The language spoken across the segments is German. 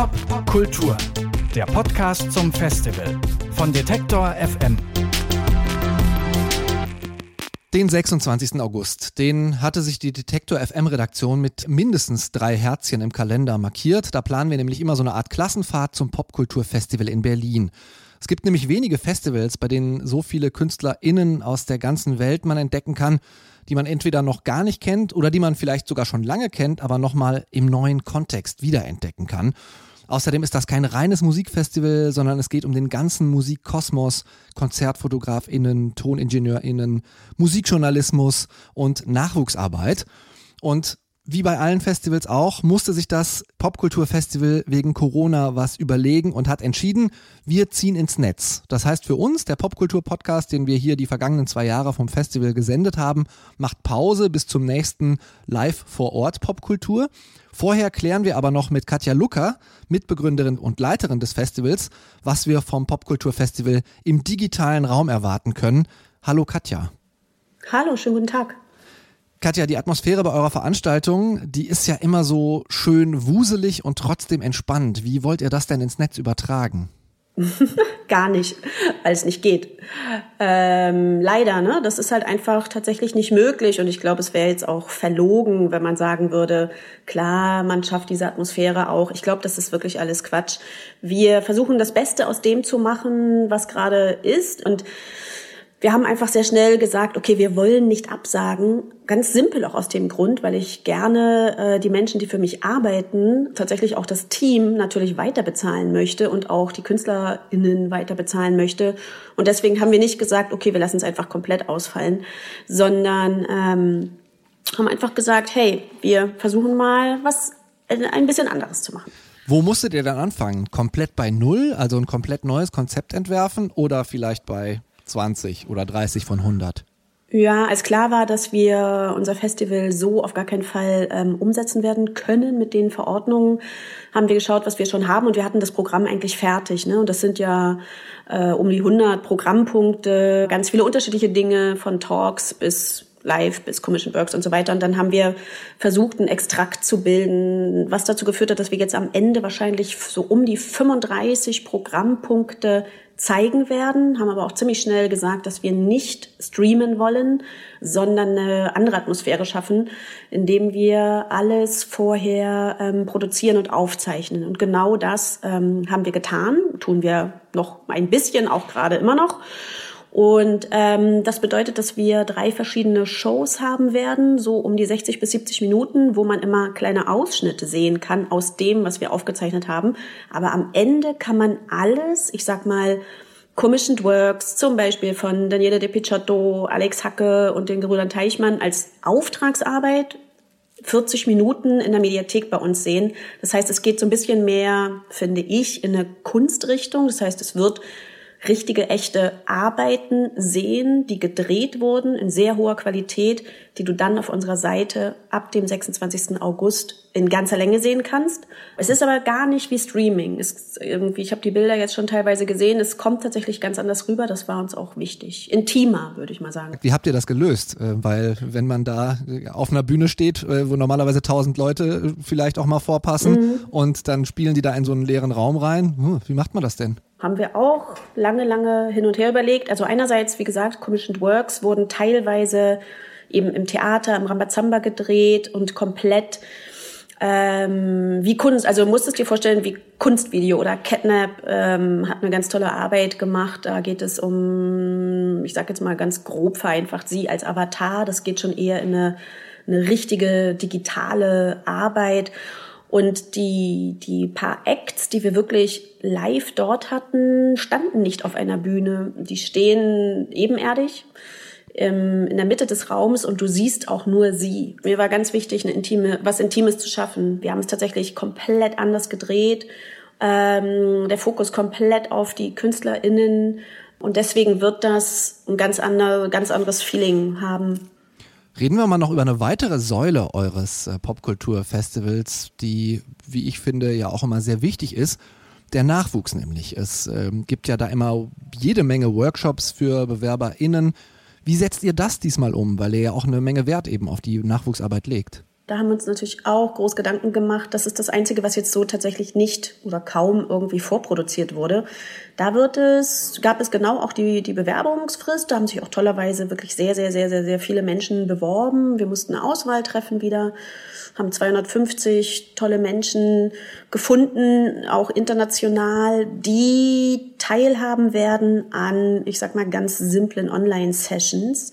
Pop Kultur, der Podcast zum Festival von Detektor FM. Den 26. August, den hatte sich die Detektor FM Redaktion mit mindestens drei Herzchen im Kalender markiert. Da planen wir nämlich immer so eine Art Klassenfahrt zum Popkulturfestival in Berlin. Es gibt nämlich wenige Festivals, bei denen so viele KünstlerInnen aus der ganzen Welt man entdecken kann, die man entweder noch gar nicht kennt oder die man vielleicht sogar schon lange kennt, aber nochmal im neuen Kontext wiederentdecken kann. Außerdem ist das kein reines Musikfestival, sondern es geht um den ganzen Musikkosmos, KonzertfotografInnen, ToningenieurInnen, Musikjournalismus und Nachwuchsarbeit. Und wie bei allen Festivals auch, musste sich das Popkulturfestival wegen Corona was überlegen und hat entschieden, wir ziehen ins Netz. Das heißt für uns, der Popkultur-Podcast, den wir hier die vergangenen zwei Jahre vom Festival gesendet haben, macht Pause bis zum nächsten Live vor Ort Popkultur. Vorher klären wir aber noch mit Katja Lucker, Mitbegründerin und Leiterin des Festivals, was wir vom Popkulturfestival im digitalen Raum erwarten können. Hallo Katja. Hallo, schönen guten Tag. Katja, die Atmosphäre bei eurer Veranstaltung, die ist ja immer so schön wuselig und trotzdem entspannt. Wie wollt ihr das denn ins Netz übertragen? Gar nicht, weil es nicht geht. Ähm, leider, ne? Das ist halt einfach tatsächlich nicht möglich. Und ich glaube, es wäre jetzt auch verlogen, wenn man sagen würde, klar, man schafft diese Atmosphäre auch. Ich glaube, das ist wirklich alles Quatsch. Wir versuchen das Beste aus dem zu machen, was gerade ist. Und wir haben einfach sehr schnell gesagt, okay, wir wollen nicht absagen. Ganz simpel auch aus dem Grund, weil ich gerne äh, die Menschen, die für mich arbeiten, tatsächlich auch das Team natürlich weiter bezahlen möchte und auch die KünstlerInnen weiter bezahlen möchte. Und deswegen haben wir nicht gesagt, okay, wir lassen es einfach komplett ausfallen, sondern ähm, haben einfach gesagt, hey, wir versuchen mal was ein bisschen anderes zu machen. Wo musstet ihr dann anfangen? Komplett bei Null, also ein komplett neues Konzept entwerfen oder vielleicht bei 20 oder 30 von 100? Ja, als klar war, dass wir unser Festival so auf gar keinen Fall ähm, umsetzen werden können mit den Verordnungen, haben wir geschaut, was wir schon haben und wir hatten das Programm eigentlich fertig. Ne? Und das sind ja äh, um die 100 Programmpunkte, ganz viele unterschiedliche Dinge von Talks bis Live bis Commission Works und so weiter. Und dann haben wir versucht, einen Extrakt zu bilden, was dazu geführt hat, dass wir jetzt am Ende wahrscheinlich so um die 35 Programmpunkte zeigen werden, haben aber auch ziemlich schnell gesagt, dass wir nicht streamen wollen, sondern eine andere Atmosphäre schaffen, indem wir alles vorher ähm, produzieren und aufzeichnen. Und genau das ähm, haben wir getan, tun wir noch ein bisschen, auch gerade immer noch. Und ähm, das bedeutet, dass wir drei verschiedene Shows haben werden, so um die 60 bis 70 Minuten, wo man immer kleine Ausschnitte sehen kann aus dem, was wir aufgezeichnet haben. Aber am Ende kann man alles, ich sag mal, Commissioned Works, zum Beispiel von Daniele De Picciotto, Alex Hacke und den Gebrüdern Teichmann als Auftragsarbeit 40 Minuten in der Mediathek bei uns sehen. Das heißt, es geht so ein bisschen mehr, finde ich, in eine Kunstrichtung. Das heißt, es wird richtige, echte Arbeiten sehen, die gedreht wurden in sehr hoher Qualität, die du dann auf unserer Seite ab dem 26. August in ganzer Länge sehen kannst. Es ist aber gar nicht wie Streaming. Es irgendwie, ich habe die Bilder jetzt schon teilweise gesehen. Es kommt tatsächlich ganz anders rüber. Das war uns auch wichtig. Intimer, würde ich mal sagen. Wie habt ihr das gelöst? Äh, weil wenn man da auf einer Bühne steht, äh, wo normalerweise tausend Leute vielleicht auch mal vorpassen mhm. und dann spielen die da in so einen leeren Raum rein. Hm, wie macht man das denn? haben wir auch lange, lange hin und her überlegt. Also einerseits, wie gesagt, Commissioned Works wurden teilweise eben im Theater, im Rambazamba gedreht und komplett ähm, wie Kunst, also du musst es dir vorstellen wie Kunstvideo oder Catnap ähm, hat eine ganz tolle Arbeit gemacht. Da geht es um, ich sage jetzt mal ganz grob vereinfacht, sie als Avatar. Das geht schon eher in eine, eine richtige digitale Arbeit. Und die, die paar Acts, die wir wirklich live dort hatten, standen nicht auf einer Bühne. Die stehen ebenerdig ähm, in der Mitte des Raums und du siehst auch nur sie. Mir war ganz wichtig, eine intime, was Intimes zu schaffen. Wir haben es tatsächlich komplett anders gedreht. Ähm, der Fokus komplett auf die KünstlerInnen. Und deswegen wird das ein ganz, andere, ganz anderes Feeling haben. Reden wir mal noch über eine weitere Säule eures äh, Popkulturfestivals, die, wie ich finde, ja auch immer sehr wichtig ist. Der Nachwuchs nämlich. Es ähm, gibt ja da immer jede Menge Workshops für BewerberInnen. Wie setzt ihr das diesmal um? Weil ihr ja auch eine Menge Wert eben auf die Nachwuchsarbeit legt. Da haben wir uns natürlich auch groß Gedanken gemacht. Das ist das Einzige, was jetzt so tatsächlich nicht oder kaum irgendwie vorproduziert wurde. Da wird es, gab es genau auch die, die Bewerbungsfrist. Da haben sich auch tollerweise wirklich sehr, sehr, sehr, sehr, sehr viele Menschen beworben. Wir mussten eine Auswahl treffen wieder haben 250 tolle Menschen gefunden, auch international, die teilhaben werden an, ich sag mal, ganz simplen Online-Sessions.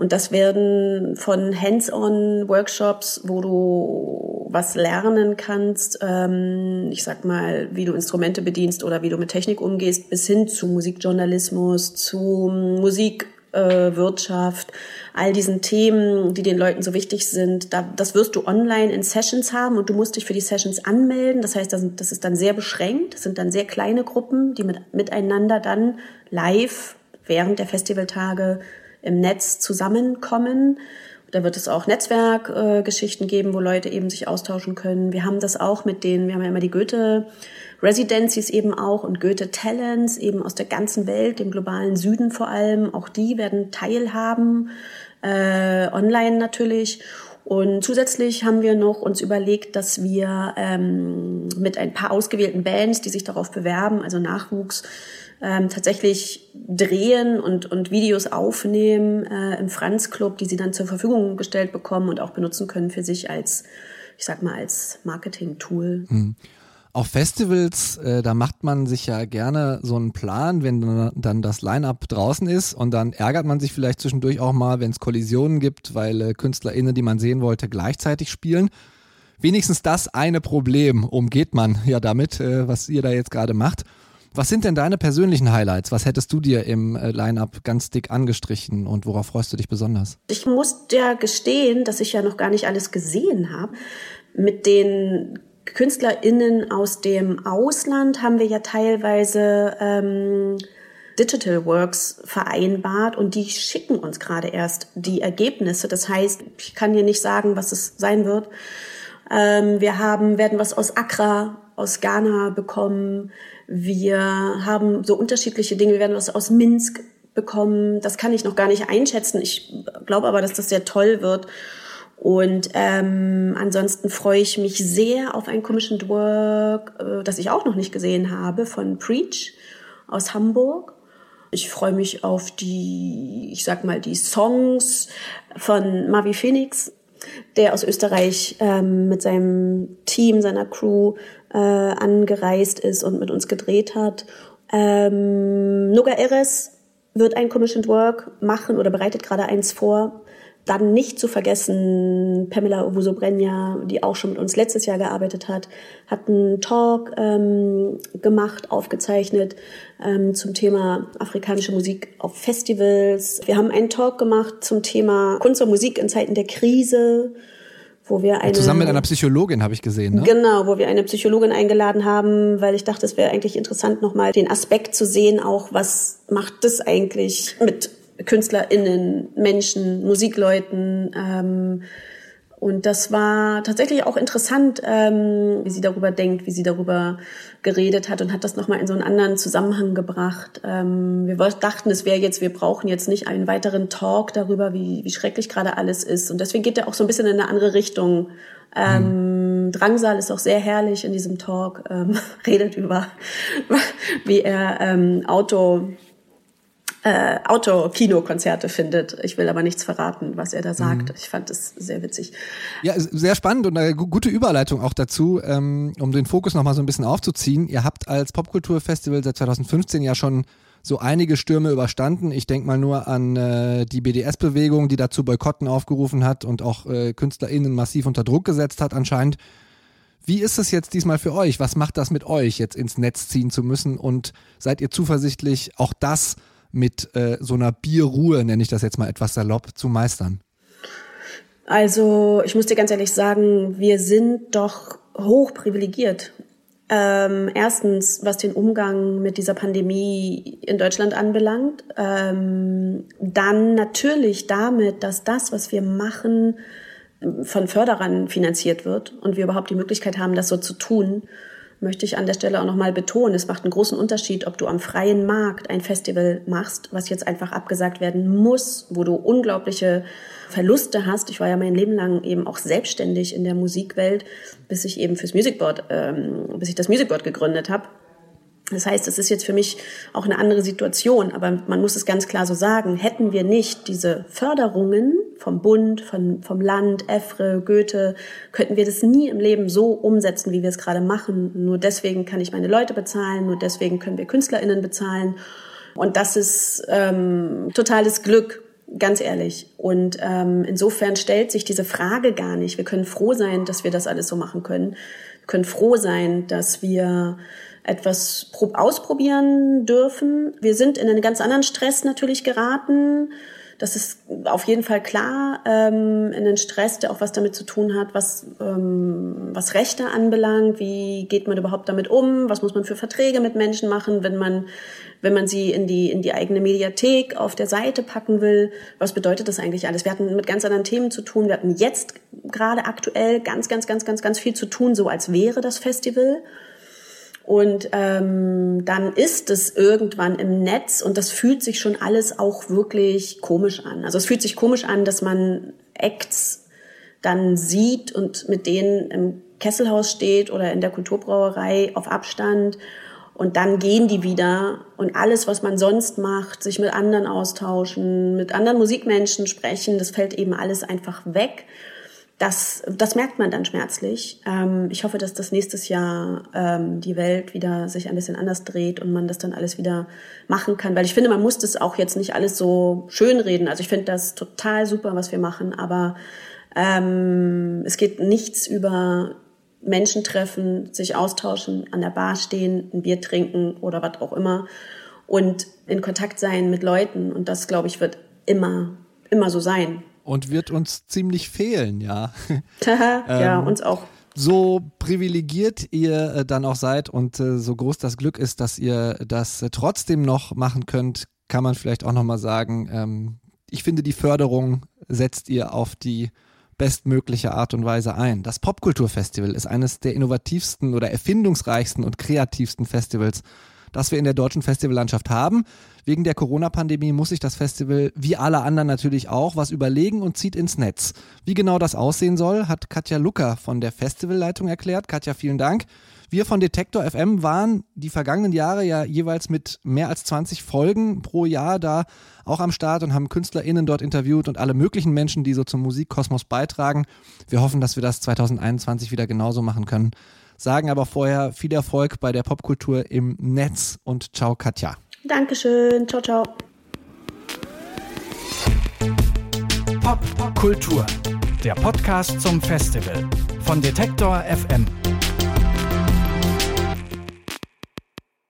Und das werden von Hands-on-Workshops, wo du was lernen kannst, ähm, ich sag mal, wie du Instrumente bedienst oder wie du mit Technik umgehst, bis hin zu Musikjournalismus, zu Musikwirtschaft, äh, all diesen Themen, die den Leuten so wichtig sind. Da, das wirst du online in Sessions haben und du musst dich für die Sessions anmelden. Das heißt, das, das ist dann sehr beschränkt. Das sind dann sehr kleine Gruppen, die mit, miteinander dann live während der Festivaltage im Netz zusammenkommen. Da wird es auch Netzwerkgeschichten äh, geben, wo Leute eben sich austauschen können. Wir haben das auch mit den, wir haben ja immer die Goethe Residencies eben auch und Goethe Talents eben aus der ganzen Welt, dem globalen Süden vor allem. Auch die werden teilhaben, äh, online natürlich. Und zusätzlich haben wir noch uns überlegt, dass wir ähm, mit ein paar ausgewählten Bands, die sich darauf bewerben, also Nachwuchs, ähm, tatsächlich drehen und, und Videos aufnehmen äh, im Franz Club, die sie dann zur Verfügung gestellt bekommen und auch benutzen können für sich als, ich sag mal, als Marketing-Tool. Mhm. Auf Festivals, äh, da macht man sich ja gerne so einen Plan, wenn dann das Line-up draußen ist und dann ärgert man sich vielleicht zwischendurch auch mal, wenn es Kollisionen gibt, weil äh, KünstlerInnen, die man sehen wollte, gleichzeitig spielen. Wenigstens das eine Problem umgeht man ja damit, äh, was ihr da jetzt gerade macht. Was sind denn deine persönlichen Highlights? Was hättest du dir im äh, Line-Up ganz dick angestrichen und worauf freust du dich besonders? Ich muss ja gestehen, dass ich ja noch gar nicht alles gesehen habe. Mit den KünstlerInnen aus dem Ausland haben wir ja teilweise ähm, Digital Works vereinbart und die schicken uns gerade erst die Ergebnisse. Das heißt, ich kann dir nicht sagen, was es sein wird. Ähm, wir haben, werden was aus Accra, aus Ghana bekommen. Wir haben so unterschiedliche Dinge. Wir werden was aus Minsk bekommen. Das kann ich noch gar nicht einschätzen. Ich glaube aber, dass das sehr toll wird. Und ähm, ansonsten freue ich mich sehr auf ein Commissioned Work, äh, das ich auch noch nicht gesehen habe, von Preach aus Hamburg. Ich freue mich auf die, ich sag mal, die Songs von Mavi Phoenix, der aus Österreich ähm, mit seinem Team, seiner Crew äh, angereist ist und mit uns gedreht hat. Ähm, Noga Eres wird ein Commissioned Work machen oder bereitet gerade eins vor. Dann nicht zu vergessen, Pamela Ovusobrenja, die auch schon mit uns letztes Jahr gearbeitet hat, hat einen Talk ähm, gemacht, aufgezeichnet ähm, zum Thema afrikanische Musik auf Festivals. Wir haben einen Talk gemacht zum Thema Kunst und Musik in Zeiten der Krise wo wir eine zusammen mit einer Psychologin habe ich gesehen, ne? Genau, wo wir eine Psychologin eingeladen haben, weil ich dachte, es wäre eigentlich interessant nochmal den Aspekt zu sehen, auch was macht das eigentlich mit KünstlerInnen, Menschen, Musikleuten. Ähm, und das war tatsächlich auch interessant, ähm, wie sie darüber denkt, wie sie darüber geredet hat und hat das nochmal in so einen anderen Zusammenhang gebracht. Ähm, wir dachten, es wäre jetzt, wir brauchen jetzt nicht einen weiteren Talk darüber, wie, wie schrecklich gerade alles ist. Und deswegen geht er auch so ein bisschen in eine andere Richtung. Ähm, mhm. Drangsal ist auch sehr herrlich in diesem Talk, ähm, redet über, wie er ähm, Auto äh, Outdoor-Kinokonzerte findet. Ich will aber nichts verraten, was er da sagt. Mhm. Ich fand es sehr witzig. Ja, sehr spannend und eine gute Überleitung auch dazu, ähm, um den Fokus nochmal so ein bisschen aufzuziehen. Ihr habt als Popkulturfestival seit 2015 ja schon so einige Stürme überstanden. Ich denke mal nur an äh, die BDS-Bewegung, die dazu Boykotten aufgerufen hat und auch äh, KünstlerInnen massiv unter Druck gesetzt hat anscheinend. Wie ist es jetzt diesmal für euch? Was macht das mit euch, jetzt ins Netz ziehen zu müssen? Und seid ihr zuversichtlich, auch das mit äh, so einer Bierruhe, nenne ich das jetzt mal etwas salopp, zu meistern? Also ich muss dir ganz ehrlich sagen, wir sind doch hoch privilegiert. Ähm, erstens, was den Umgang mit dieser Pandemie in Deutschland anbelangt. Ähm, dann natürlich damit, dass das, was wir machen, von Förderern finanziert wird und wir überhaupt die Möglichkeit haben, das so zu tun. Möchte ich an der Stelle auch nochmal betonen, es macht einen großen Unterschied, ob du am freien Markt ein Festival machst, was jetzt einfach abgesagt werden muss, wo du unglaubliche Verluste hast. Ich war ja mein Leben lang eben auch selbstständig in der Musikwelt, bis ich eben fürs Musicboard, ähm, bis ich das Musicboard gegründet habe. Das heißt, es ist jetzt für mich auch eine andere Situation, aber man muss es ganz klar so sagen, hätten wir nicht diese Förderungen vom Bund, von, vom Land, EFRE, Goethe, könnten wir das nie im Leben so umsetzen, wie wir es gerade machen. Nur deswegen kann ich meine Leute bezahlen, nur deswegen können wir KünstlerInnen bezahlen. Und das ist ähm, totales Glück, ganz ehrlich. Und ähm, insofern stellt sich diese Frage gar nicht. Wir können froh sein, dass wir das alles so machen können. Wir können froh sein, dass wir etwas ausprobieren dürfen. Wir sind in einen ganz anderen Stress natürlich geraten. Das ist auf jeden Fall klar, ähm, in den Stress, der auch was damit zu tun hat, was, ähm, was Rechte anbelangt. Wie geht man überhaupt damit um? Was muss man für Verträge mit Menschen machen, wenn man, wenn man sie in die, in die eigene Mediathek auf der Seite packen will? Was bedeutet das eigentlich alles? Wir hatten mit ganz anderen Themen zu tun. Wir hatten jetzt gerade aktuell ganz, ganz, ganz, ganz, ganz viel zu tun, so als wäre das Festival. Und ähm, dann ist es irgendwann im Netz und das fühlt sich schon alles auch wirklich komisch an. Also es fühlt sich komisch an, dass man Acts dann sieht und mit denen im Kesselhaus steht oder in der Kulturbrauerei auf Abstand und dann gehen die wieder und alles, was man sonst macht, sich mit anderen austauschen, mit anderen Musikmenschen sprechen, das fällt eben alles einfach weg das, das merkt man dann schmerzlich. Ähm, ich hoffe, dass das nächstes Jahr ähm, die Welt wieder sich ein bisschen anders dreht und man das dann alles wieder machen kann. Weil ich finde, man muss das auch jetzt nicht alles so schön reden. Also ich finde das total super, was wir machen, aber ähm, es geht nichts über Menschen treffen, sich austauschen, an der Bar stehen, ein Bier trinken oder was auch immer und in Kontakt sein mit Leuten. Und das, glaube ich, wird immer, immer so sein und wird uns ziemlich fehlen, ja. ja, ähm, uns auch. So privilegiert ihr äh, dann auch seid und äh, so groß das Glück ist, dass ihr das äh, trotzdem noch machen könnt, kann man vielleicht auch nochmal sagen, ähm, ich finde, die Förderung setzt ihr auf die bestmögliche Art und Weise ein. Das Popkulturfestival ist eines der innovativsten oder erfindungsreichsten und kreativsten Festivals das wir in der deutschen Festivallandschaft haben. Wegen der Corona-Pandemie muss sich das Festival, wie alle anderen natürlich auch, was überlegen und zieht ins Netz. Wie genau das aussehen soll, hat Katja Lucker von der Festivalleitung erklärt. Katja, vielen Dank. Wir von Detektor FM waren die vergangenen Jahre ja jeweils mit mehr als 20 Folgen pro Jahr da auch am Start und haben KünstlerInnen dort interviewt und alle möglichen Menschen, die so zum Musikkosmos beitragen. Wir hoffen, dass wir das 2021 wieder genauso machen können sagen aber vorher viel Erfolg bei der Popkultur im Netz und ciao Katja. Dankeschön, ciao, ciao. Popkultur, der Podcast zum Festival von Detektor FM.